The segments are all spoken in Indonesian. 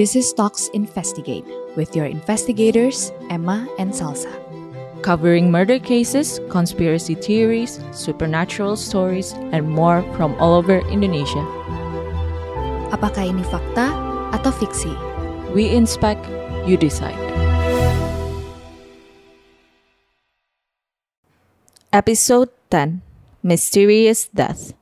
This is Talks Investigate with your investigators, Emma and Salsa. covering murder cases, conspiracy theories, supernatural stories, and more from all over Indonesia. Apakah ini fakta atau fiksi? We inspect, you decide. Episode 10 Mysterious Death.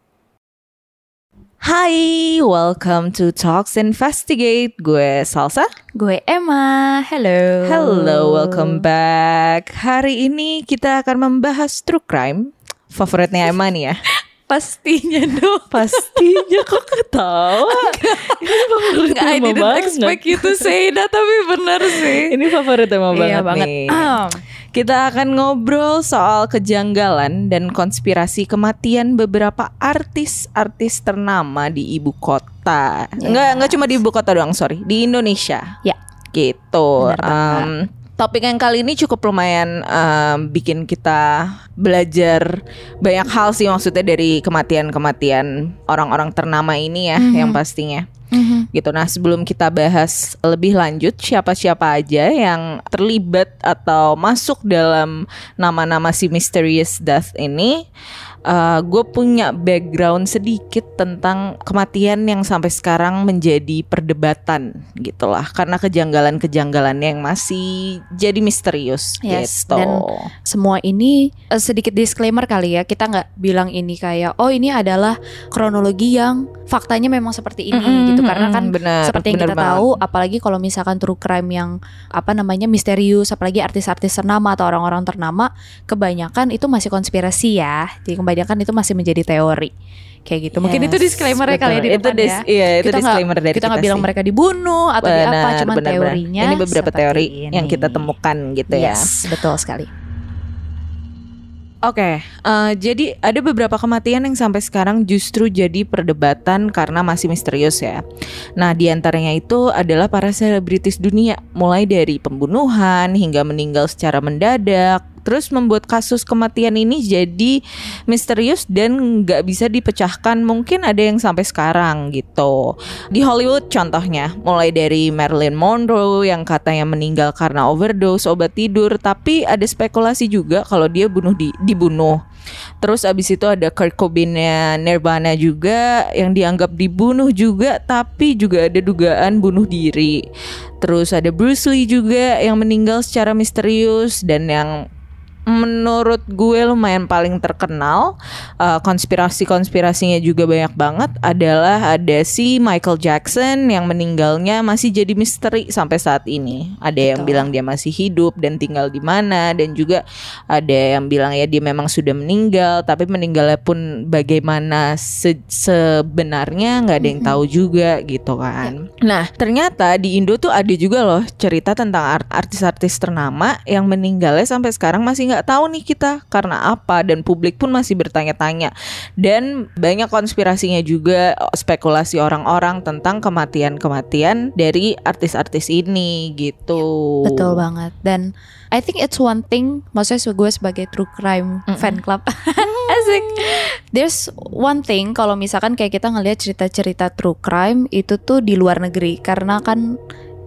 Hai, welcome to Talks Investigate. Gue Salsa. Gue Emma. Hello. Hello, welcome back. Hari ini kita akan membahas true crime. Favoritnya Emma nih ya. Pastinya dong. Pastinya kok ketawa. Ini favorit I Emma didn't banget. expect you to say that, tapi benar sih. Ini favorit Emma Iya banget, banget. nih. Ah. Kita akan ngobrol soal kejanggalan dan konspirasi kematian beberapa artis-artis ternama di ibu kota. Enggak, enggak cuma di ibu kota doang, sorry, di Indonesia. Ya. Gitu. Benar banget. Topik yang kali ini cukup lumayan em, bikin kita belajar banyak hal sih maksudnya dari kematian-kematian orang-orang ternama ini ya, yang pastinya. Gitu. Nah, sebelum kita bahas lebih lanjut siapa-siapa aja yang terlibat atau masuk dalam nama-nama si Mysterious Death ini, gue punya background sedikit tentang kematian yang sampai sekarang menjadi perdebatan gitulah karena kejanggalan-kejanggalannya yang masih jadi misterius Yes, gitu. dan semua ini eh, sedikit disclaimer kali ya kita nggak bilang ini kayak oh ini adalah kronologi yang faktanya memang seperti ini Mm-mm, gitu karena kan benar, seperti yang kita banget. tahu apalagi kalau misalkan true crime yang apa namanya misterius apalagi artis-artis ternama atau orang-orang ternama kebanyakan itu masih konspirasi ya jadi kebanyakan itu masih menjadi teori kayak gitu mungkin Yes, itu disclaimer kali ya di depan itu dis- ya Iya, itu Kita disclaimer dari kita nggak bilang sih. mereka dibunuh atau di apa Benar, cuman benar, benar. teorinya Ini beberapa teori yang ini. kita temukan gitu ya. yes betul sekali Oke, eh, jadi ada beberapa kematian yang sampai sekarang justru jadi perdebatan karena masih misterius ya. Nah, di antaranya itu adalah para selebritis dunia, mulai dari pembunuhan hingga meninggal secara mendadak, terus membuat kasus kematian ini jadi misterius dan nggak bisa dipecahkan. Mungkin ada yang sampai sekarang gitu. Di Hollywood contohnya, mulai dari Marilyn Monroe yang katanya meninggal karena overdose obat tidur, tapi ada spekulasi juga kalau dia bunuh di, dibunuh. Terus abis itu ada Kurt Cobainnya Nirvana juga yang dianggap dibunuh juga, tapi juga ada dugaan bunuh diri. Terus ada Bruce Lee juga yang meninggal secara misterius dan yang menurut gue lumayan paling terkenal uh, konspirasi-konspirasinya juga banyak banget adalah ada si Michael Jackson yang meninggalnya masih jadi misteri sampai saat ini. Ada yang Betul. bilang dia masih hidup dan tinggal di mana dan juga ada yang bilang ya dia memang sudah meninggal tapi meninggalnya pun bagaimana se- sebenarnya nggak ada yang tahu juga gitu kan. Nah, ternyata di Indo tuh ada juga loh cerita tentang art- artis-artis ternama yang meninggalnya sampai sekarang masih nggak tahu nih kita karena apa dan publik pun masih bertanya-tanya. Dan banyak konspirasinya juga spekulasi orang-orang tentang kematian-kematian dari artis-artis ini gitu. Betul banget. Dan I think it's one thing maksudnya gue sebagai true crime fan club. Asik. There's one thing kalau misalkan kayak kita ngelihat cerita-cerita true crime itu tuh di luar negeri. Karena kan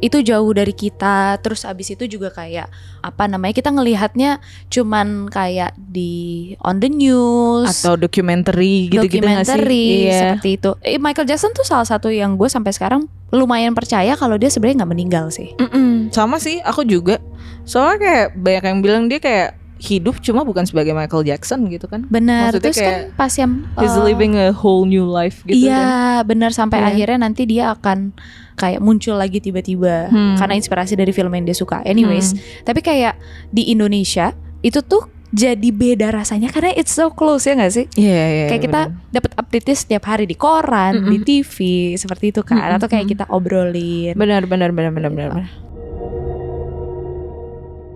itu jauh dari kita terus abis itu juga kayak apa namanya kita ngelihatnya cuman kayak di on the news atau dokumenter gitu-gitu nggak sih? dokumenter Iya. seperti itu eh, Michael Jackson tuh salah satu yang gue sampai sekarang lumayan percaya kalau dia sebenarnya nggak meninggal sih Mm-mm, sama sih, aku juga. Soalnya kayak banyak yang bilang dia kayak hidup cuma bukan sebagai Michael Jackson gitu kan. Benar, terus kayak kan pas yang He's uh, living a whole new life gitu kan. Iya, benar sampai Iya. akhirnya nanti dia akan kayak muncul lagi tiba-tiba Hmm. karena inspirasi dari film yang dia suka. Anyways, tapi kayak di Indonesia itu tuh jadi beda rasanya karena it's so close ya gak sih? Iya, iya. kayak kita dapat update setiap hari di koran, di TV, seperti itu kan, Mm-mm. atau kayak kita obrolin. benar benar benar benar benar.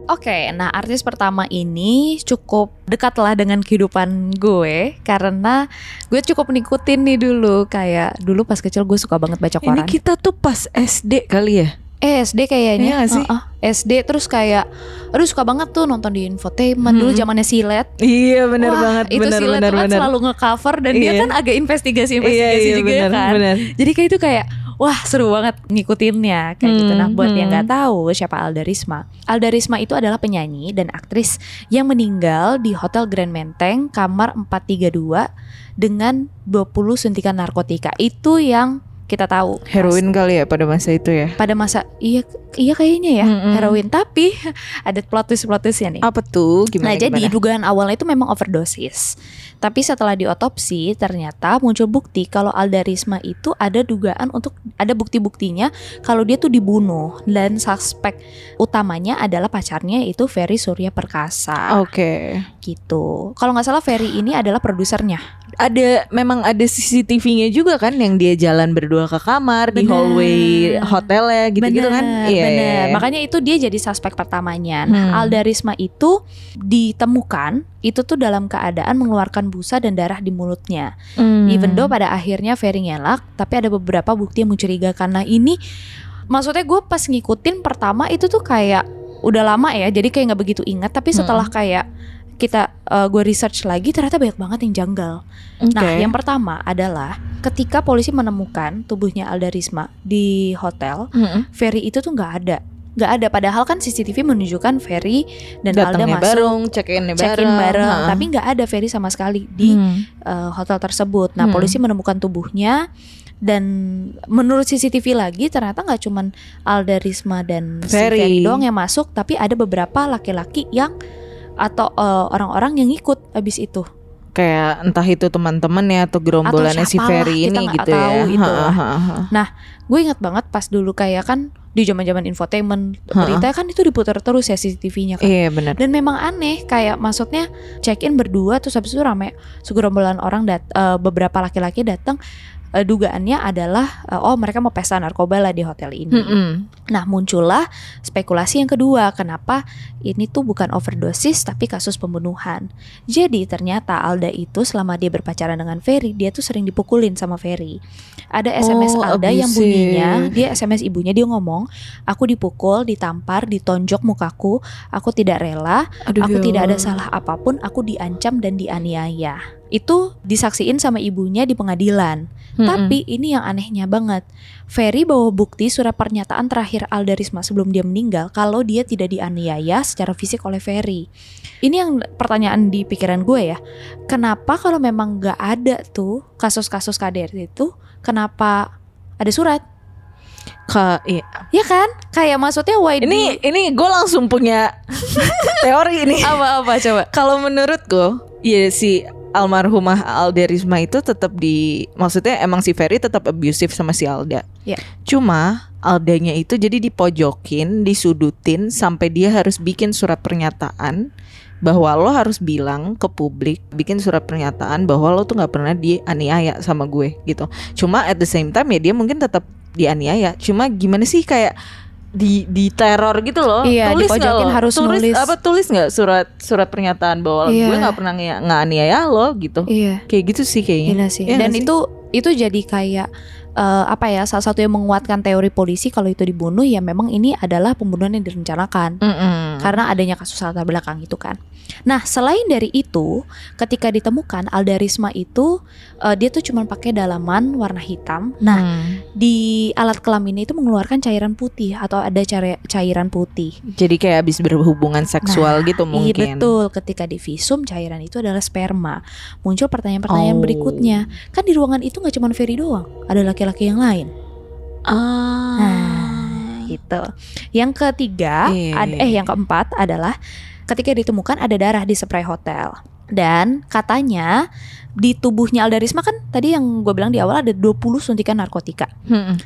Oke, nah artis pertama ini cukup dekat lah dengan kehidupan gue karena gue cukup ngikutin nih dulu kayak dulu pas kecil gue suka banget baca Ini koran. kita tuh pas SD kali ya. Eh SD kayaknya. Iya sih? Heeh, SD terus kayak aduh suka banget tuh nonton di infotainment dulu Hmm. zamannya silet. Iya benar banget itu benar silet benar tuh kan benar. selalu nge-cover dan dia Iya. kan agak investigasi-investigasi Iya, iya, juga benar, kan. benar. Jadi kayak itu kayak wah seru banget ngikutinnya kayak gitu. Nah Hmm, buat yang hmm. nggak tahu siapa Alda Risma, Alda Risma itu adalah penyanyi dan aktris yang meninggal di Hotel Grand Menteng kamar 432 dengan 20 suntikan narkotika. Itu yang kita tahu. Heroin kali ya pada masa itu ya. pada masa iya iya kayaknya ya Mm-mm. heroin tapi ada plot twist plot twistnya nih. Apa tuh? nah Gimana? jadi gimana? dugaan awalnya itu memang overdosis. Tapi setelah diotopsi ternyata muncul bukti kalau Alda Risma itu ada dugaan untuk ada bukti-buktinya kalau dia tuh dibunuh dan suspek utamanya adalah pacarnya itu Ferry Surya Perkasa Oke. gitu. Kalau nggak salah Ferry ini adalah produsernya. Ada memang ada CCTV-nya juga kan yang dia jalan berdua ke kamar di Bener. hallway hotelnya gitu-gitu kan. Iya. bener. iya. Makanya itu dia jadi suspek pertamanya. Nah, Hmm. Alda Risma itu ditemukan itu tuh dalam keadaan mengeluarkan busa dan darah di mulutnya. Hmm. Even though pada akhirnya Ferry ngelak, tapi ada beberapa bukti yang mencurigakan. Nah, ini maksudnya gue pas ngikutin pertama itu tuh kayak udah lama ya, jadi kayak nggak begitu ingat. Tapi setelah kayak kita eh, gue research lagi ternyata banyak banget yang janggal. Nah, Oke. yang pertama adalah ketika polisi menemukan tubuhnya Alda Risma di hotel, Mm-mm. Ferry itu tuh nggak ada, nggak ada. Padahal kan CCTV menunjukkan Ferry dan Alda datangnya masuk bareng, check in bareng, bareng, ha. tapi nggak ada Ferry sama sekali di Hmm. eh, hotel tersebut. Nah, Hmm. polisi menemukan tubuhnya dan menurut CCTV lagi ternyata nggak cuman Alda Risma dan si Ferry. Ferry doang yang masuk, tapi ada beberapa laki-laki yang atau eh, orang-orang yang ikut abis itu. kayak entah itu teman-teman ya atau gerombolannya si Ferry ini gitu tahu ya. itu. Ha, ha, ha. Gue ingat banget pas dulu kayak kan di zaman-zaman infotainment berita kan itu diputar terus ya CCTV-nya kan. Iya benar. Dan memang aneh kayak maksudnya check in berdua terus habis itu rame segerombolan orang dat eh, beberapa laki-laki datang eh, dugaannya adalah eh, oh mereka mau pesta narkoba lah di hotel ini. Mm-mm. Nah, muncullah spekulasi yang kedua, kenapa ini tuh bukan overdosis tapi kasus pembunuhan. Jadi ternyata Alda itu selama dia berpacaran dengan Ferry, dia tuh sering dipukulin sama Ferry. Ada SMS Oh, Alda yang abusive. bunyinya, dia SMS ibunya dia ngomong, "Aku dipukul, ditampar, ditonjok mukaku, aku tidak rela, Aduh, aku ya tidak ada salah apa pun, aku diancam dan dianiaya." Itu disaksiin sama ibunya di pengadilan. Mm-mm. Tapi ini yang anehnya banget. Ferry bawa bukti surat pernyataan terakhir Alda Risma sebelum dia meninggal kalau dia tidak dianiaya secara fisik oleh Ferry. Ini yang pertanyaan di pikiran gue ya. Kenapa kalau memang gak ada tuh kasus-kasus KDRT itu, kenapa ada surat? Ka- iya. Ya kan? Kayak maksudnya why do- Ini ini gue langsung punya teori ini. apa-apa coba? Kalau menurut gue, ya si almarhumah Alda Risma itu tetap di maksudnya emang si Ferry tetap abusive sama si Alda. Ya. Cuma Aldanya itu jadi dipojokin, disudutin sampai dia harus bikin surat pernyataan bahwa lo harus bilang ke publik, bikin surat pernyataan bahwa lo tuh nggak pernah dianiaya sama gue gitu. Cuma at the same time ya dia mungkin tetap dianiaya. Cuma gimana sih kayak di di teror gitu loh. Iya, tulis nggak lo? harus tulis, nulis. apa tulis nggak surat surat pernyataan bahwa Iya. gue nggak pernah nganiaya lo gitu. Iya. Kayak gitu sih kayaknya. Gila sih. Iya Dan sih? itu itu jadi kayak eh, apa ya? Salah satu yang menguatkan teori polisi kalau itu dibunuh ya memang ini adalah pembunuhan yang direncanakan. Mm-mm. karena adanya kasus latar belakang itu kan. Nah, selain dari itu, ketika ditemukan Alda Risma itu eh, dia tuh cuma pakai dalaman warna hitam. Nah, Hmm. di alat kelaminnya itu mengeluarkan cairan putih atau ada cairan putih. jadi kayak habis berhubungan seksual gitu Iya mungkin. betul, ketika di visum cairan itu adalah sperma. Muncul pertanyaan-pertanyaan Oh. berikutnya. Kan di ruangan itu nggak cuma Ferry doang, ada laki-laki yang lain. Ah. Nah, gitu. Yang ketiga, Iya, iya, ad- iya. eh yang keempat adalah ketika ditemukan ada darah di spray hotel. Dan katanya di tubuhnya Alda Risma kan tadi yang gue bilang di awal ada 20 suntikan narkotika. Mm-mm.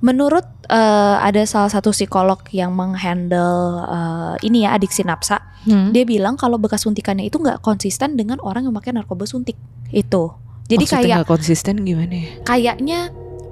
Menurut eh, ada salah satu psikolog yang menghandle eh, ini ya adiksi nafsa, Hmm. dia bilang kalau bekas suntikannya itu nggak konsisten dengan orang yang pakai narkoba suntik. Itu. Jadi Maksudnya kayak nggak konsisten gimana ya? kayaknya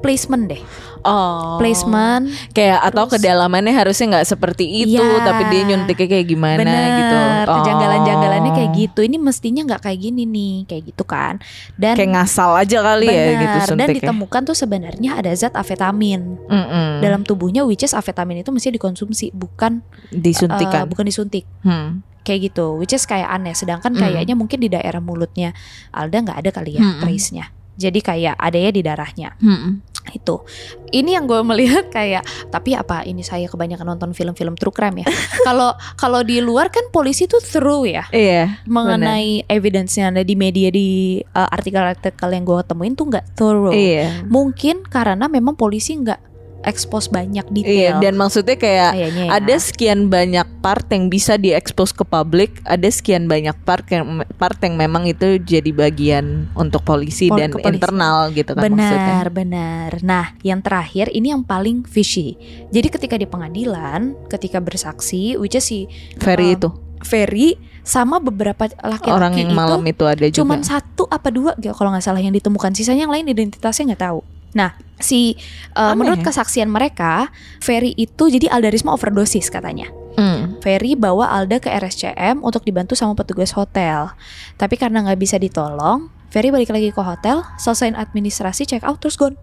placement deh, Oh. placement Kayak atau Terus- kedalamannya harusnya nggak seperti itu, Iya. tapi dia nyuntiknya kayak gimana Bener, gitu. Oh. kejanggalan-janggalannya kayak gitu. Ini mestinya nggak kayak gini nih, kayak gitu kan. Dan Kayak ngasal aja kali ya bener, gitu dan suntiknya. ditemukan tuh sebenarnya ada zat afetamin Mm-mm. dalam tubuhnya, which is afetamin itu mesti dikonsumsi, bukan disuntikan. eh, bukan disuntik. Hmm. Kayak gitu, which is kayak aneh. Sedangkan Hmm. kayaknya mungkin di daerah mulutnya Alda nggak ada kali ya Hmm. trace-nya. Jadi kayak adanya di darahnya. Hmm. itu ini yang gue melihat kayak tapi apa ini saya kebanyakan nonton film-film true crime ya kalau kalau di luar kan polisi tuh through ya Iya. mengenai evidence yang ada di media di uh, artikel-artikel yang gue temuin tuh nggak thorough Iya. mungkin karena memang polisi nggak expose banyak Iya, detail dan maksudnya kayak kayaknya ya. ada sekian banyak part yang bisa diekspos ke publik, ada sekian banyak part yang part yang memang itu jadi bagian untuk polisi Pol- dan kepolisian. internal gitu kan maksudnya. Benar, benar. Nah, yang terakhir ini yang paling fishy. Jadi ketika di pengadilan, ketika bersaksi, which is si Ferry Uh, itu Ferry sama beberapa laki-laki orang yang itu malam itu ada juga. cuman satu apa dua gitu kalau nggak salah yang ditemukan. Sisanya yang lain identitasnya nggak tahu. Nah, si uh, Aneh menurut ya. kesaksian mereka, Ferry itu jadi Aldarisma overdosis katanya. Hmm. Ferry bawa Alda ke RSCM untuk dibantu sama petugas hotel. Tapi karena nggak bisa ditolong, Ferry balik lagi ke hotel, selesaiin administrasi, check out terus gone.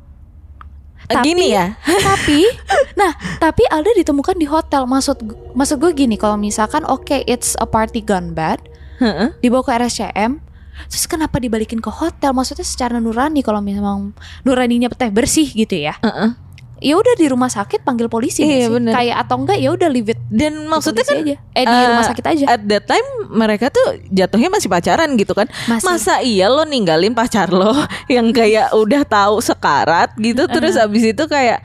Tapi- Gini ya. tapi, nah, tapi Alda ditemukan di hotel. Maksud maksud gue gini, kalau misalkan oke it's a party gone bad, dibawa ke RSCM, terus kenapa dibalikin ke hotel? Maksudnya secara nurani kalau memang nuraninya teh bersih gitu ya. Heeh. Ya udah di rumah sakit panggil polisi Iya, sih? bener. Kayak atau enggak ya udah leave it Dan maksudnya kan aja. eh di eh, rumah sakit aja. at that time mereka tuh jatuhnya masih pacaran gitu kan. Masih. Masa iya lo ninggalin pacar lo yang kayak udah tahu sekarat gitu terus abis itu kayak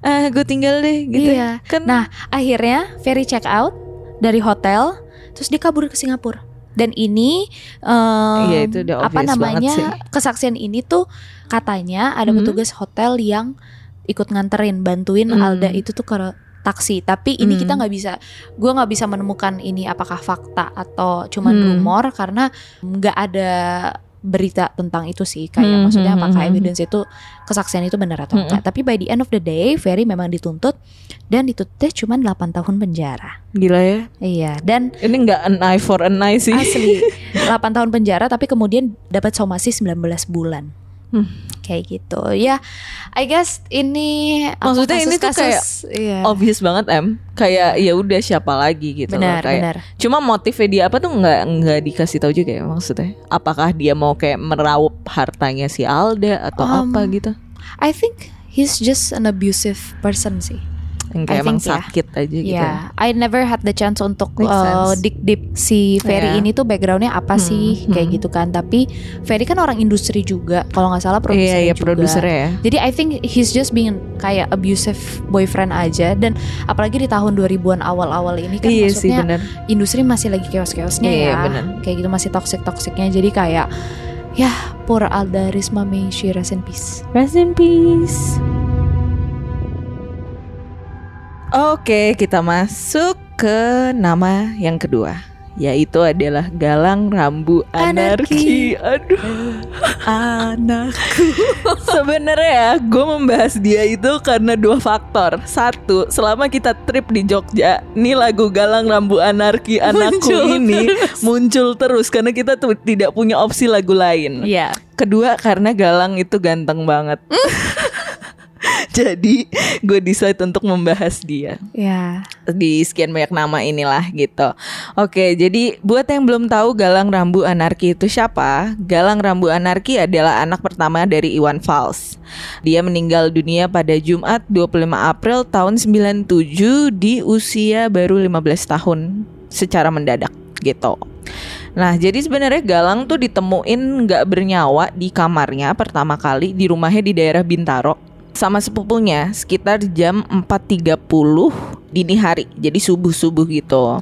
eh gue tinggal deh gitu. Iya. Kan Nah, akhirnya Ferry check out dari hotel, terus dia kabur ke Singapura. Dan ini em, Iya, itu udah apa namanya kesaksian ini tuh katanya ada Mhm. petugas hotel yang ikut nganterin bantuin Hmm. Alda itu tuh ke taksi. Tapi ini Hmm. kita nggak bisa, gue nggak bisa menemukan ini apakah fakta atau cuman Hmm. rumor karena nggak ada berita tentang itu sih kayak Hmm, maksudnya hmm, apakah hmm, evidence itu kesaksian itu benar atau Hmm. enggak tapi by the end of the day Ferry memang dituntut dan dituntutnya cuma 8 tahun penjara gila ya. iya dan Ini nggak an eye for an eye sih. asli 8 tahun penjara tapi kemudian dapat somasi 19 bulan Hmm. kayak gitu ya I guess ini Maksudnya ini tuh kasus-kasus- iya. Obvious banget em. Kayak ya udah siapa lagi gitu loh. benar Kayak benar Cuma motifnya dia apa tuh nggak nggak dikasih tahu juga ya maksudnya. Apakah dia mau kayak meraup hartanya si Alda atau Um, apa gitu? I think he's just an abusive person sih Yang I kayak emang think ya. sakit aja gitu. Ya, I never had the chance untuk uh, dig deep si Ferry Yeah. ini tuh backgroundnya apa Hmm, sih kayak hmm. gitu kan. Tapi Ferry kan orang industri juga, kalau nggak salah produser Iya iya juga. produsernya ya. Jadi I think he's just being kayak abusive boyfriend aja dan apalagi di tahun 2000-an awal-awal ini kan sih maksudnya benar. industri masih lagi chaos-chaosnya Iya, ya. bener. Kayak gitu masih toxic-toxicnya. Jadi kayak ya poor Alda Risma may she rest in peace. Rest in peace. Oke, kita masuk ke nama yang kedua, yaitu adalah Galang Rambu Anarki. Aduh, Anakku. sebenarnya ya, gue membahas dia itu karena dua faktor. Satu, selama kita trip di Jogja, nih lagu Galang Rambu Anarki anakku Muncul ini muncul terus karena kita tuh tidak punya opsi lagu lain. Iya. Kedua karena Galang itu ganteng banget. Jadi gue decide untuk membahas dia Ya. di sekian banyak nama inilah gitu. Oke, jadi buat yang belum tahu Galang Rambu Anarki itu siapa? Galang Rambu Anarki adalah anak pertama dari Iwan Fals. Dia meninggal dunia pada Jumat 25 April tahun 97 di usia baru 15 tahun secara mendadak gitu. Nah, jadi sebenarnya Galang tuh ditemuin nggak bernyawa di kamarnya pertama kali di rumahnya di daerah Bintaro sama sepupunya sekitar jam 4.30 dini hari. Jadi subuh-subuh gitu.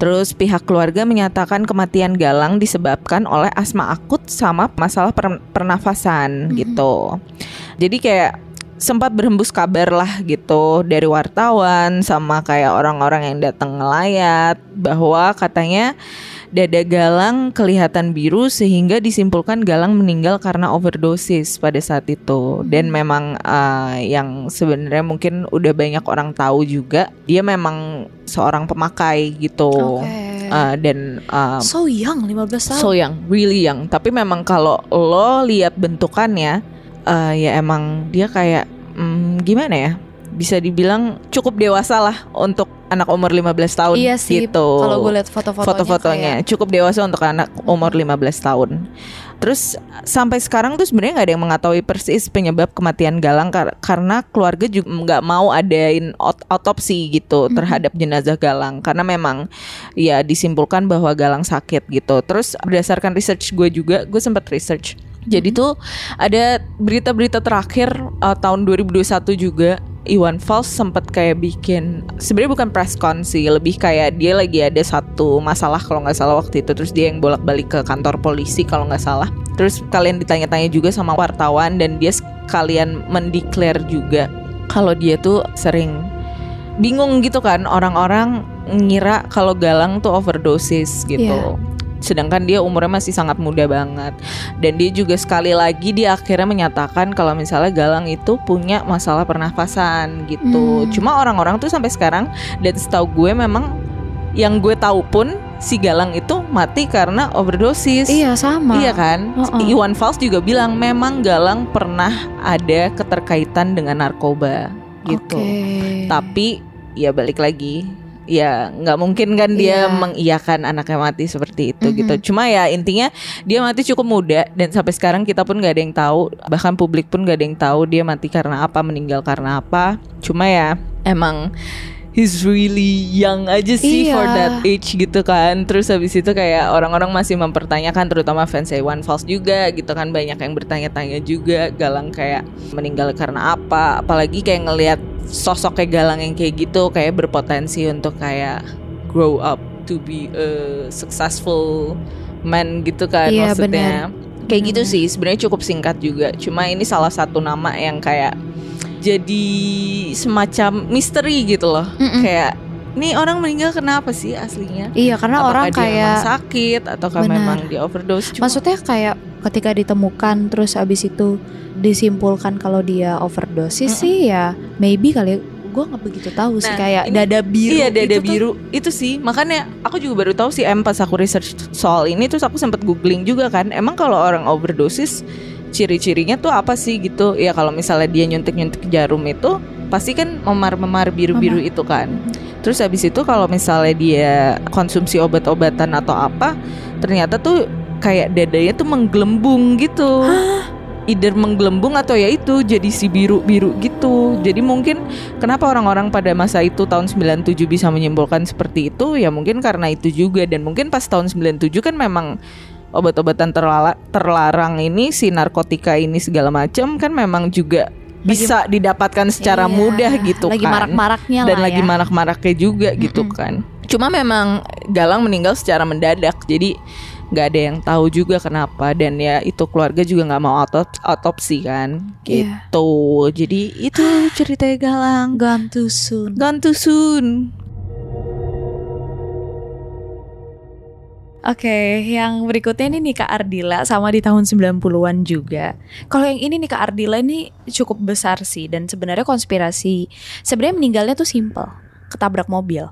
Terus pihak keluarga menyatakan kematian Galang disebabkan oleh asma akut sama masalah per- pernafasan Mhm. gitu. Jadi kayak sempat berhembus kabar lah gitu dari wartawan sama kayak orang-orang yang datang ngelayat bahwa katanya dada Galang kelihatan biru sehingga disimpulkan Galang meninggal karena overdosis pada saat itu dan memang eh, yang sebenarnya mungkin udah banyak orang tahu juga dia memang seorang pemakai gitu Oke. Eh, dan eh, so young 15 tahun. so young, really young. Tapi memang kalau lo lihat bentukannya, eh, ya emang dia kayak mm, gimana ya? Bisa dibilang cukup dewasa lah untuk anak umur 15 tahun Iya sih. gitu. Kalau gue lihat foto-fotonya, foto-fotonya cukup dewasa untuk anak umur 15 tahun. Terus sampai sekarang tuh sebenarnya nggak ada yang mengetahui persis penyebab kematian Galang kar karena keluarga juga nggak mau adain ot otopsi gitu Mhm. terhadap jenazah Galang karena memang ya disimpulkan bahwa Galang sakit gitu. Terus berdasarkan research gue juga, gue sempat research. Jadi tuh ada berita-berita terakhir uh, tahun 2021 juga Iwan Fals sempat kayak bikin sebenarnya bukan press con sih lebih kayak dia lagi ada satu masalah kalau nggak salah waktu itu terus dia yang bolak-balik ke kantor polisi kalau nggak salah terus kalian ditanya-tanya juga sama wartawan dan dia sekalian mendeklar juga kalau dia tuh sering bingung gitu kan orang-orang ngira kalau Galang tuh overdosis gitu Iya. Sedangkan dia umurnya masih sangat muda banget dan dia juga sekali lagi dia akhirnya menyatakan kalau misalnya Galang itu punya masalah pernafasan gitu Hmm. cuma orang-orang tuh sampai sekarang dan setahu gue memang yang gue tahu pun si Galang itu mati karena overdosis Iya sama. Iya kan? Uh-uh. Iwan Fals juga bilang memang Galang pernah ada keterkaitan dengan narkoba gitu. Oke. Tapi ya balik lagi ya nggak mungkin kan dia Iya. mengiyakan anaknya mati seperti itu Mhm. gitu. Cuma ya intinya dia mati cukup muda dan sampai sekarang kita pun nggak ada yang tahu, bahkan publik pun nggak ada yang tahu dia mati karena apa, meninggal karena apa. Cuma ya emang he's really young aja sih Iya. for that age gitu kan. Terus habis itu kayak orang-orang masih mempertanyakan terutama fans Iwan Fals juga gitu kan banyak yang bertanya-tanya juga Galang kayak meninggal karena apa. Apalagi kayak ngelihat sosoknya Galang yang kayak gitu kayak berpotensi untuk kayak grow up to be a successful man gitu kan Iya, maksudnya. Kayak gitu Benar. sih sebenarnya cukup singkat juga. Cuma ini salah satu nama yang kayak jadi semacam misteri gitu loh. Mm-mm. Kayak nih orang meninggal kenapa sih aslinya? Iya karena Apakah orang dia memang kayak sakit Benar. memang di overdose? Cuma- maksudnya kayak ketika ditemukan terus abis itu disimpulkan kalau dia overdosis Mm-mm. sih ya maybe kali gue nggak begitu tahu sih Nah, kayak ini- dada biru Iya dada itu tuh- biru. Itu sih makanya aku juga baru tahu sih em pas aku research soal ini terus aku sempat googling juga kan emang kalau orang overdosis ciri-cirinya tuh apa sih gitu? Ya kalau misalnya dia nyuntik-nyuntik jarum itu pasti kan memar-memar biru-biru itu kan. Terus habis itu kalau misalnya dia konsumsi obat-obatan atau apa ternyata tuh kayak dadanya tuh menggelembung gitu either menggelembung atau ya itu jadi si biru-biru gitu. Jadi mungkin kenapa orang-orang pada masa itu tahun 97 bisa menyimpulkan seperti itu ya mungkin karena itu juga dan mungkin pas tahun 97 kan memang obat-obatan terlala- terlarang ini si narkotika ini segala macam kan memang juga bisa didapatkan secara Iya, mudah gitu lagi kan marak-maraknya dan lah lagi ya. marak-maraknya juga gitu Mm-mm. kan. Cuma memang Galang meninggal secara mendadak, jadi nggak ada yang tahu juga kenapa dan ya itu keluarga juga nggak mau otop- otopsi kan, Iya. gitu. Jadi itu ceritanya Galang. Gone too soon. Gone too soon. Oke, yang berikutnya ini Nika Ardila sama di tahun 90-an juga. Kalau yang ini Nika Ardila ini cukup besar sih dan sebenarnya konspirasi. Sebenarnya meninggalnya tuh simple, ketabrak mobil.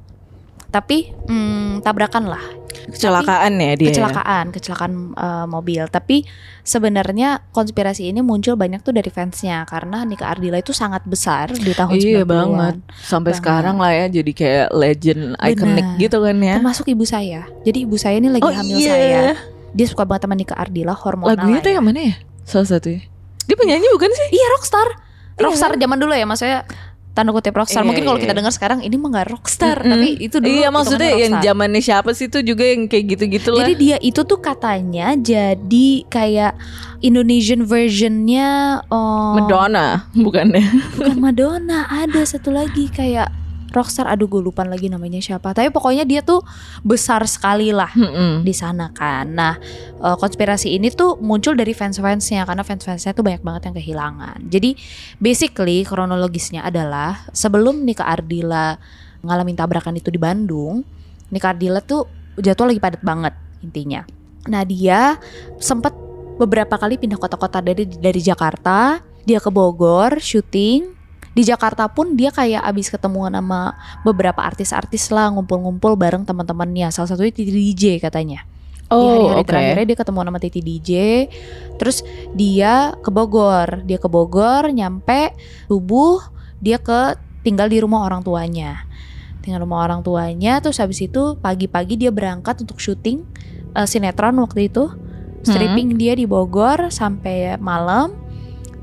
Tapi hmm, tabrakan lah, Kecelakaan ya dia. ya? kecelakaan, kecelakaan eh, mobil. Tapi sebenarnya konspirasi ini muncul banyak tuh dari fansnya karena Nika Ardila itu sangat besar di tahun Iya 90-an. banget. Sampai Banget. sekarang lah ya jadi kayak legend iconic Benar. gitu kan ya. Termasuk ibu saya. Jadi ibu saya ini lagi Oh hamil iya. saya. Dia suka banget sama Nika Ardila hormonal. Lagunya tuh ya. yang mana ya? Salah satunya. Dia penyanyi bukan sih? Iya rockstar Iya Rockstar zaman dulu ya maksudnya Tanda kutip rockstar Iya, Mungkin kalau iya. kita dengar sekarang Ini mah gak rockstar Mm-mm. Tapi itu dulu Iya maksudnya yang zamannya siapa sih tuh juga yang kayak gitu-gitu lah. Jadi dia itu tuh katanya Jadi kayak Indonesian versionnya oh, Madonna bukannya? Bukan Madonna Ada satu lagi kayak Rockstar Aduh gue lupa lagi namanya siapa Tapi pokoknya dia tuh Besar sekali lah Mm-mm. di sana kan. Nah, eh, konspirasi ini tuh muncul dari fans-fansnya karena fans-fansnya tuh banyak banget yang kehilangan. Jadi basically kronologisnya adalah sebelum Nika Ardila ngalamin tabrakan itu di Bandung, Nika Ardila tuh jadwal lagi padat banget intinya. Nah, dia sempat beberapa kali pindah kota-kota dari dari Jakarta, dia ke Bogor syuting. Di Jakarta pun dia kayak abis ketemuan sama beberapa artis-artis lah ngumpul-ngumpul bareng teman-temannya. Salah satunya Titi DJ katanya. di Oh hari-hari oke. terakhirnya dia ketemu sama Titi DJ. Terus dia ke Bogor. Dia ke Bogor nyampe subuh dia ke tinggal di rumah orang tuanya. Tinggal rumah orang tuanya terus habis itu pagi-pagi dia berangkat untuk syuting eh, sinetron waktu itu stripping dia di Bogor sampai malam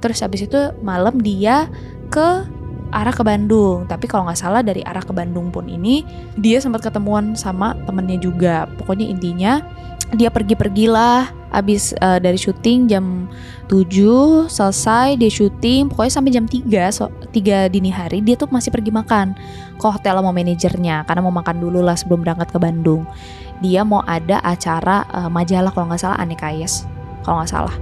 terus habis itu malam dia ke arah ke Bandung. Tapi kalau nggak salah dari arah ke Bandung pun ini dia sempat ketemuan sama temennya juga. Pokoknya intinya dia pergi-pergilah abis uh, dari syuting jam 7 selesai dia syuting pokoknya sampai jam 3 so, 3 dini hari dia tuh masih pergi makan ke hotel sama manajernya karena mau makan dulu lah sebelum berangkat ke Bandung. Dia mau ada acara uh, majalah kalau nggak salah Aneka Yes kalau nggak salah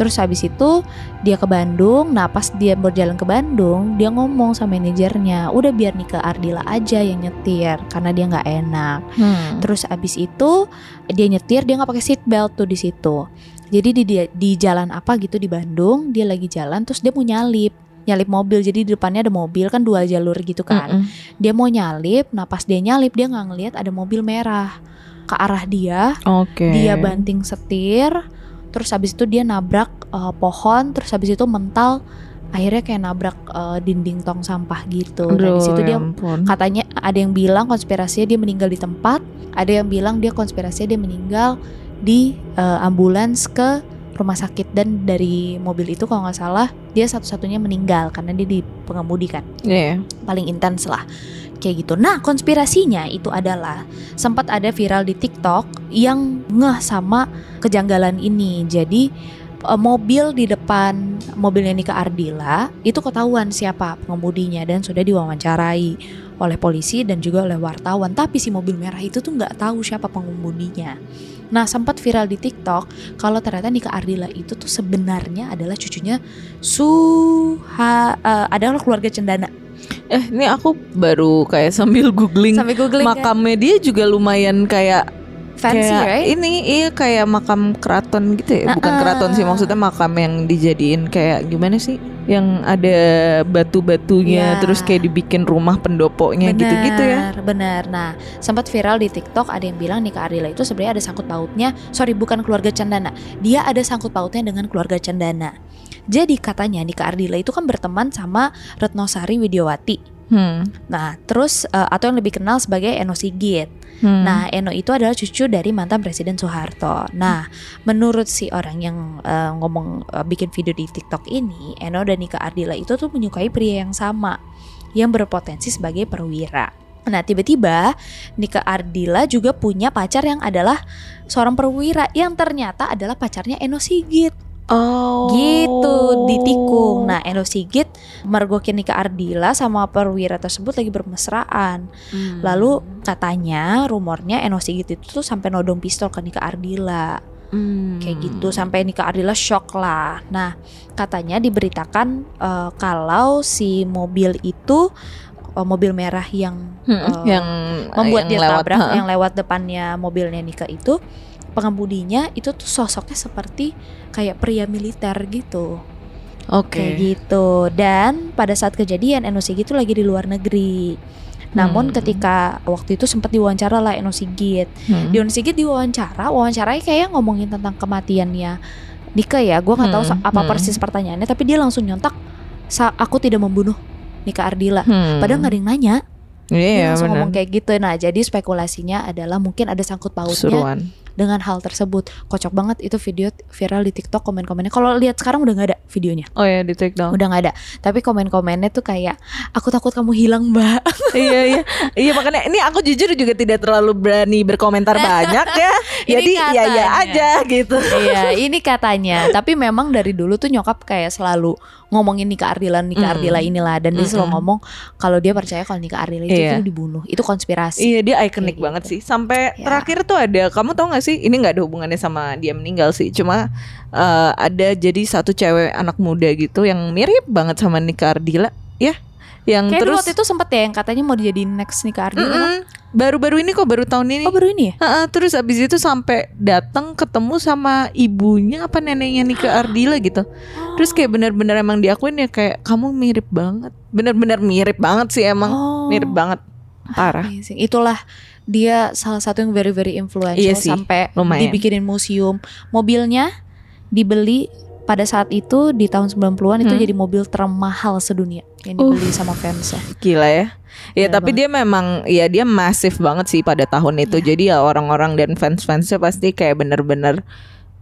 Terus habis itu dia ke Bandung. Nah pas dia berjalan ke Bandung, dia ngomong sama manajernya, udah biar nih ke Ardila aja yang nyetir karena dia nggak enak. Hmm. Terus habis itu dia nyetir, dia nggak pakai seat belt tuh di situ. Jadi di, di di jalan apa gitu di Bandung, dia lagi jalan, terus dia mau nyalip nyalip mobil jadi di depannya ada mobil kan dua jalur gitu kan Mm-mm. dia mau nyalip nah pas dia nyalip dia nggak ngelihat ada mobil merah ke arah dia Oke. dia banting setir terus habis itu dia nabrak uh, pohon terus habis itu mental akhirnya kayak nabrak uh, dinding tong sampah gitu dan di situ dia ya ampun. katanya ada yang bilang konspirasinya dia meninggal di tempat ada yang bilang dia konspirasinya dia meninggal di uh, ambulans ke rumah sakit dan dari mobil itu kalau nggak salah dia satu-satunya meninggal karena dia di pengemudi kan Iya. paling intens lah kayak gitu. Nah konspirasinya itu adalah sempat ada viral di TikTok yang ngeh sama kejanggalan ini. Jadi eh, mobil di depan mobilnya Nika Ardila itu ketahuan siapa pengemudinya dan sudah diwawancarai oleh polisi dan juga oleh wartawan. Tapi si mobil merah itu tuh nggak tahu siapa pengemudinya. Nah sempat viral di TikTok kalau ternyata Nika Ardila itu tuh sebenarnya adalah cucunya Suha eh, adalah keluarga Cendana. Eh, ini aku baru kayak sambil googling Sampai googling kan? makamnya dia juga lumayan kayak fancy kayak right? ini iya kayak makam keraton gitu ya bukan Uh-uh. keraton sih maksudnya makam yang dijadiin kayak gimana sih yang ada batu-batunya Ya. terus kayak dibikin rumah pendoponya gitu-gitu ya Benar. Nah, sempat viral di TikTok ada yang bilang Nika Ardila itu sebenarnya ada sangkut pautnya, sorry bukan keluarga Cendana. Dia ada sangkut pautnya dengan keluarga Cendana. Jadi katanya Nika Ardila itu kan berteman sama Retnosari Widiawati. hmm. Nah, terus eh, atau yang lebih kenal sebagai Eno Sigit. Hmm. Nah, Eno itu adalah cucu dari mantan Presiden Soeharto. Nah, menurut si orang yang eh, ngomong eh, bikin video di TikTok ini, Eno dan Nika Ardila itu tuh menyukai pria yang sama, yang berpotensi sebagai perwira. Nah, tiba-tiba Nika Ardila juga punya pacar yang adalah seorang perwira yang ternyata adalah pacarnya Eno Sigit. Oh Gitu ditikung. Nah, Eno Sigit mergokin Nika Ardila sama perwira tersebut lagi bermesraan. Hmm. Lalu katanya rumornya Eno Sigit itu tuh sampai nodong pistol ke Nika Ardila Hmm. kayak gitu sampai Nika Ardila shock lah. Nah katanya diberitakan eh, kalau si mobil itu eh, mobil merah yang Hmm, eh, yang membuat yang dia lewat, tabrak ha. yang lewat depannya mobilnya Nika itu pengemudinya itu tuh sosoknya seperti kayak pria militer gitu Oke. kayak gitu dan pada saat kejadian Eno Sigit itu lagi di luar negeri namun Hmm. ketika waktu itu sempat diwawancara lah Eno Sigit Hmm. di Eno Sigit diwawancara wawancaranya kayak ngomongin tentang kematiannya Nika ya gue nggak tahu Hmm, apa hmm. persis pertanyaannya tapi dia langsung nyontak "Sa- aku tidak membunuh Nika Ardila Hmm. padahal nggak ada yang nanya dia Iya, langsung benar. ngomong kayak gitu nah jadi spekulasinya adalah mungkin ada sangkut pautnya Keseruan. Dengan hal tersebut. Kocok banget itu video viral di TikTok komen-komennya. Kalau lihat sekarang udah nggak ada videonya. Oh ya di down. udah nggak ada. Tapi komen-komennya tuh kayak aku takut kamu hilang mbak. Iya iya. Iya makanya ini aku jujur juga tidak terlalu berani berkomentar banyak ya. Jadi ya ya aja gitu. Iya ini katanya. Tapi memang dari dulu tuh nyokap kayak selalu ngomongin Nika Ardila Nika Mm. Ardila inilah. Dan dia selalu ngomong kalau dia percaya kalau Nika Ardila itu, Iya. itu dibunuh. Itu konspirasi. Iya dia ikonik Kayak banget gitu. sih. Sampai Ya. terakhir tuh ada kamu tau gak sih ini nggak ada hubungannya sama dia meninggal sih cuma eh, ada jadi satu cewek anak muda gitu yang mirip banget sama Nika Ardila ya yang Kayak terus waktu itu sempet ya yang katanya mau dijadiin next Nika Ardila kan? Mm-mm. baru-baru ini kok baru tahun ini Oh baru ini ya? Heeh, terus abis itu sampai datang ketemu sama ibunya apa neneknya Nika Ardila gitu. Terus kayak benar-benar emang diakuin ya kayak kamu mirip banget. Benar-benar mirip banget sih emang. Oh. Mirip banget. Parah. Amazing. Itulah dia salah satu yang very very influential Iya sih, sampai lumayan. dibikinin museum. Mobilnya dibeli pada saat itu di tahun 90-an itu Hmm. jadi mobil termahal sedunia yang dibeli sama fansnya. Gila ya. Ya Gila tapi dia memang ya dia masif banget sih pada tahun itu. Iya. Jadi ya orang-orang dan fans-fansnya pasti kayak bener-bener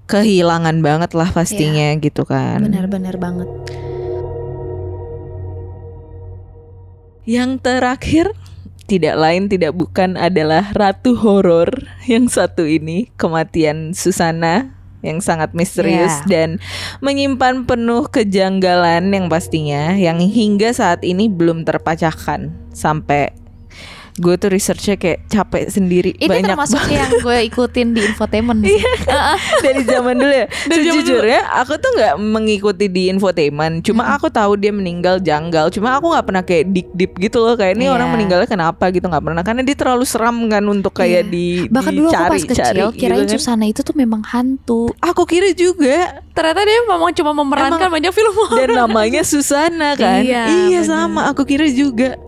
kehilangan banget lah pastinya gitu kan. Benar-benar banget. Yang terakhir tidak lain tidak bukan adalah ratu horor yang satu ini kematian Susana yang sangat misterius Yeah. dan menyimpan penuh kejanggalan yang pastinya yang hingga saat ini belum terpecahkan sampai gue tuh researchnya kayak capek sendiri Ini banyak termasuk banget. yang gue ikutin di infotainment sih. dari zaman dulu ya sejujurnya aku tuh nggak mengikuti di infotainment cuma aku tahu dia meninggal janggal cuma aku nggak pernah kayak dik dip gitu loh kayak ini Iya. orang meninggalnya kenapa gitu nggak pernah karena dia terlalu seram kan untuk kayak Iya. di Bahkan dulu aku pas kecil gitu kirain kan. Susana itu tuh memang hantu. aku kira juga Ternyata dia memang cuma memerankan banyak film horor. dan namanya Susana kan Iya, bener. sama aku kira juga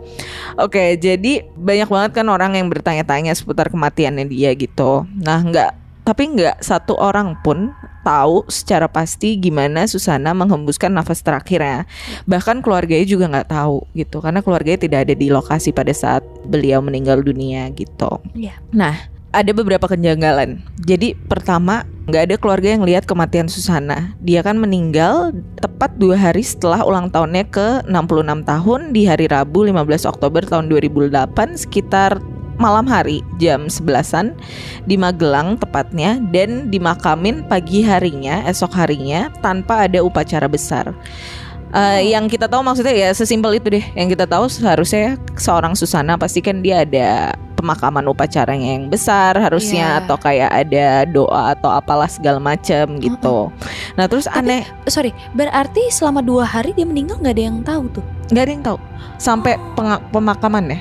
Oke, jadi banyak banget kan orang yang bertanya-tanya seputar kematiannya dia gitu. Nah, nggak, tapi nggak satu orang pun tahu secara pasti gimana Susana menghembuskan nafas terakhirnya. Bahkan keluarganya juga nggak tahu gitu, karena keluarganya tidak ada di lokasi pada saat beliau meninggal dunia gitu. Iya. Nah, ada beberapa kejanggalan. Jadi pertama nggak ada keluarga yang lihat kematian Susana. Dia kan meninggal tepat dua hari setelah ulang tahunnya ke 66 tahun di hari Rabu 15 Oktober tahun 2008 sekitar malam hari jam 11-an di Magelang tepatnya dan dimakamin pagi harinya esok harinya tanpa ada upacara besar. Eh, yang kita tahu maksudnya ya sesimpel itu deh. Yang kita tahu seharusnya seorang Susana pasti kan dia ada pemakaman upacaranya yang besar harusnya Iya. atau kayak ada doa atau apalah segala macam gitu. Nah terus aneh Sorry, berarti selama dua hari dia meninggal nggak ada yang tahu tuh. nggak ada yang tahu sampai penga- pemakaman ya.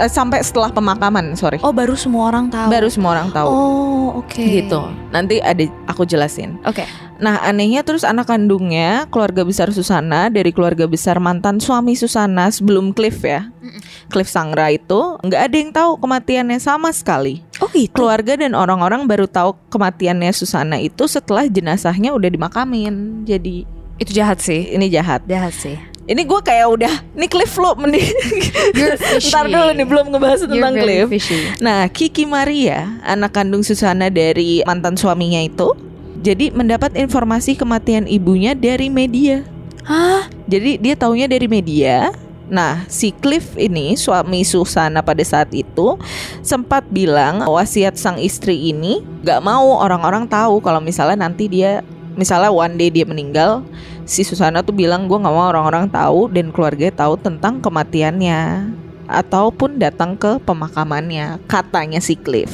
Eh, sampai setelah pemakaman sorry. Oh baru semua orang tahu. Baru semua orang tahu. Oh oke. Gitu. Nanti ada aku jelasin. Oke. Nah anehnya terus anak kandungnya keluarga besar Susana dari keluarga besar mantan suami Susana sebelum Cliff ya Cliff Sangra itu nggak ada yang tahu kematiannya sama sekali Oh gitu. keluarga dan orang-orang baru tahu kematiannya Susana itu setelah jenazahnya udah dimakamin jadi Itu jahat sih. ini jahat Jahat sih. Ini gue kayak udah ini Cliff mending fishy. ntar dulu nih belum ngebahas You're tentang very Cliff fishy. Nah, Kiki Maria, anak kandung Susana dari mantan suaminya itu, jadi mendapat informasi kematian ibunya dari media. Hah? Jadi dia taunya dari media. Nah, si Cliff ini suami Susana pada saat itu sempat bilang wasiat sang istri ini gak mau orang-orang tahu kalau misalnya nanti dia misalnya one day dia meninggal, si Susana tuh bilang gue gak mau orang-orang tahu dan keluarga tahu tentang kematiannya ataupun datang ke pemakamannya katanya si Cliff.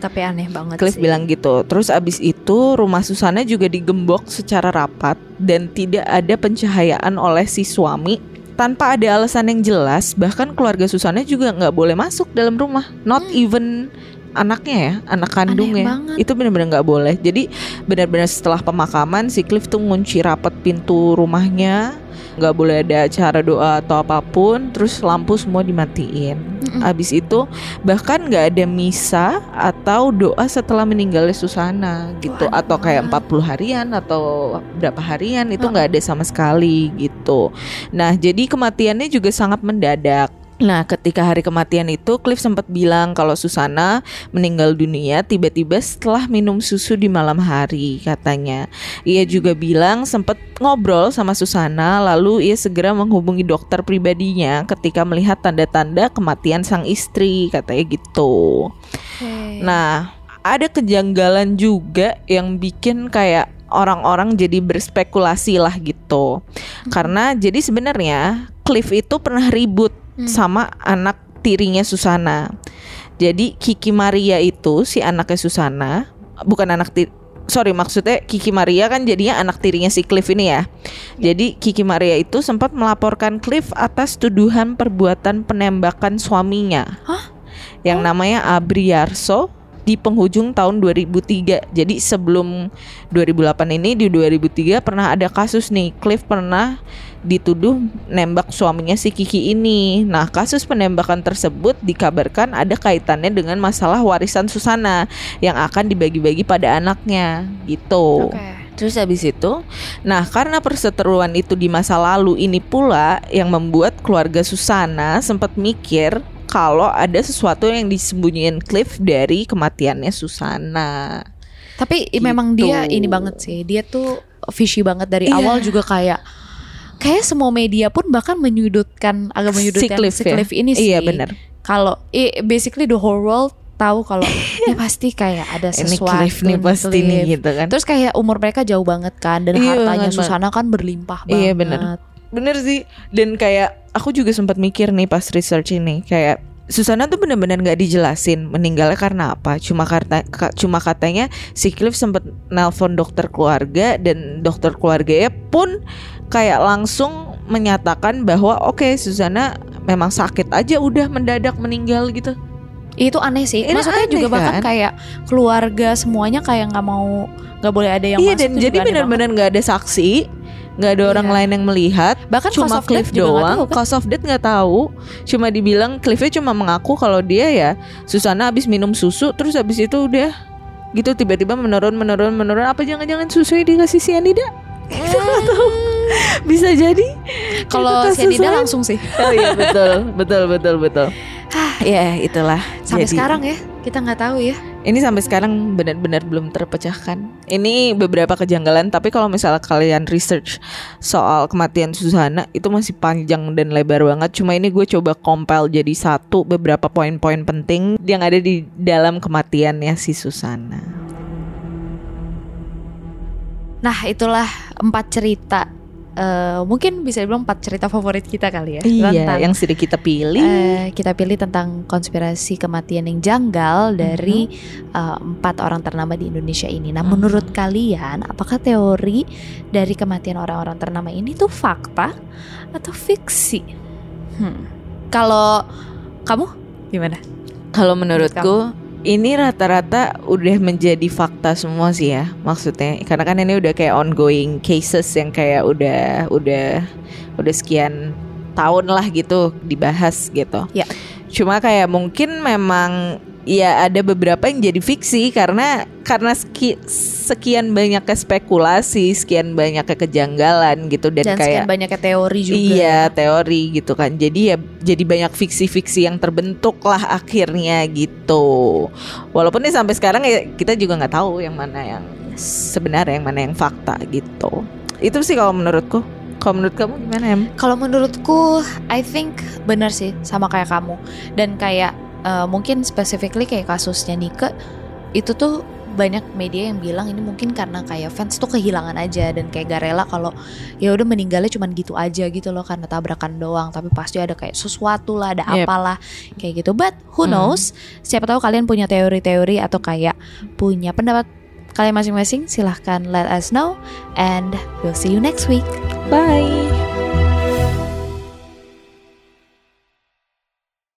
Tapi aneh banget Cliff sih. bilang gitu. Terus abis itu rumah Susana juga digembok secara rapat dan tidak ada pencahayaan oleh si suami tanpa ada alasan yang jelas. Bahkan keluarga Susana juga nggak boleh masuk dalam rumah. Not even anaknya ya, anak kandungnya. Itu benar-benar nggak boleh. Jadi benar-benar setelah pemakaman si Cliff tuh ngunci rapat pintu rumahnya. nggak boleh ada acara doa atau apa pun. Terus lampu semua dimatiin. Mm-mm. Abis itu bahkan nggak ada misa atau doa setelah meninggalnya Susana gitu aneh atau kayak banget. 40 harian atau berapa harian itu nggak ada sama sekali gitu. Nah, jadi kematiannya juga sangat mendadak. Nah, ketika hari kematian itu Cliff sempat bilang kalau Susana meninggal dunia tiba-tiba setelah minum susu di malam hari katanya. Ia juga bilang sempat ngobrol sama Susana lalu ia segera menghubungi dokter pribadinya ketika melihat tanda-tanda kematian sang istri katanya gitu. Oke. Nah, ada kejanggalan juga yang bikin kayak orang-orang jadi berspekulasi lah gitu. Karena jadi sebenarnya Cliff itu pernah ribut Hmm. sama anak tirinya Susana. Jadi Kiki Maria itu si anaknya Susana, bukan anak tiri Sorry maksudnya Kiki Maria kan jadinya anak tirinya si Cliff ini ya. Jadi Kiki Maria itu sempat melaporkan Cliff atas tuduhan perbuatan penembakan suaminya. Hah? Yang namanya Abriarso di penghujung tahun 2003. Jadi sebelum 2008 ini di 2003 pernah ada kasus nih Cliff pernah dituduh nembak suaminya si Kiki ini. Nah, kasus penembakan tersebut dikabarkan ada kaitannya dengan masalah warisan Susana yang akan dibagi-bagi pada anaknya gitu. Oke. Terus habis itu, nah karena perseteruan itu di masa lalu ini pula yang membuat keluarga Susana sempat mikir kalau ada sesuatu yang disembunyiin Cliff dari kematiannya Susana. Tapi memang dia ini banget sih. Dia tuh fishy banget dari Iya. awal juga kayak kayak semua media pun bahkan menyudutkan agak menyudutkan Cliff si ya? Cliff ini sih. Iya, benar. Kalau basically the whole world tahu kalau ini pasti kayak ada Ini sesuatu Cliff nih pasti nih Cliff. gitu kan. Terus kayak umur mereka jauh banget kan dan Iya, hartanya banget, Susana kan berlimpah banget. Iya, bener. Bener sih. Dan kayak aku juga sempat mikir nih pas research ini kayak Susana tuh benar-benar nggak dijelasin meninggalnya karena apa. Cuma karena ka- cuma katanya si Cliff sempat nelpon dokter keluarga dan dokter keluarganya pun kayak langsung menyatakan bahwa oke Susana memang sakit aja udah mendadak meninggal gitu. Itu aneh sih. Ini Maksudnya aneh juga bahkan kan? kayak keluarga semuanya kayak nggak mau nggak boleh ada yang iya masuk. dan jadi benar-benar nggak ada saksi, nggak ada orang Iya. lain yang melihat. Bahkan cuma of Cliff doang. tahu kan? Cause of death nggak tahu. Cuma dibilang Cliffnya cuma mengaku kalau dia ya Susana habis minum susu terus habis itu udah gitu tiba-tiba menurun menurun menurun apa jangan-jangan susunya dikasih cyanida? Kita nggak tahu. Bisa jadi. Kalau cyanida lain. langsung sih. Oh iya betul betul betul betul. ya itulah. Sampai Jadi, sekarang ya kita nggak tahu ya. Ini sampai sekarang benar-benar belum terpecahkan. Ini beberapa kejanggalan, tapi kalau misalnya kalian research soal kematian Susana itu masih panjang dan lebar banget. Cuma ini gue coba compile jadi satu beberapa poin-poin penting yang ada di dalam kematiannya si Susana. Nah itulah empat cerita. Eh, mungkin bisa dibilang empat cerita favorit kita kali ya. Iya, Tentang, yang sudah kita pilih. eh, kita pilih tentang konspirasi kematian yang janggal dari eh, empat orang ternama di Indonesia ini. Nah, Mhm. menurut kalian, apakah teori dari kematian orang-orang ternama ini tuh fakta atau fiksi? Hmm. Kalau kamu gimana? Kalau menurutku ini rata-rata udah menjadi fakta semua sih ya maksudnya karena kan ini udah kayak ongoing cases yang kayak udah udah udah sekian tahun lah gitu dibahas gitu. Ya. Cuma kayak mungkin memang ya ada beberapa yang jadi fiksi karena karena seki- sekian banyaknya spekulasi, sekian banyaknya kejanggalan gitu dan, Dan kayak sekian banyaknya teori juga. Iya teori gitu kan. Jadi ya jadi banyak fiksi-fiksi yang terbentuk lah akhirnya gitu. Walaupun nih sampai sekarang ya kita juga nggak tahu yang mana yang sebenarnya yang mana yang fakta gitu. Itu sih kalau menurutku Kalau menurut kamu gimana em? Kalau menurutku, I think benar sih sama kayak kamu. Dan kayak eh, mungkin specifically kayak kasusnya Nike itu tuh banyak media yang bilang ini mungkin karena kayak fans tuh kehilangan aja dan kayak gak rela kalau ya udah meninggalnya cuman gitu aja gitu loh karena tabrakan doang tapi pasti ada kayak sesuatu lah ada Yep. apalah kayak gitu but who Hmm. knows siapa tahu kalian punya teori-teori atau kayak punya pendapat kalian masing-masing silahkan let us know and we'll see you next week. Bye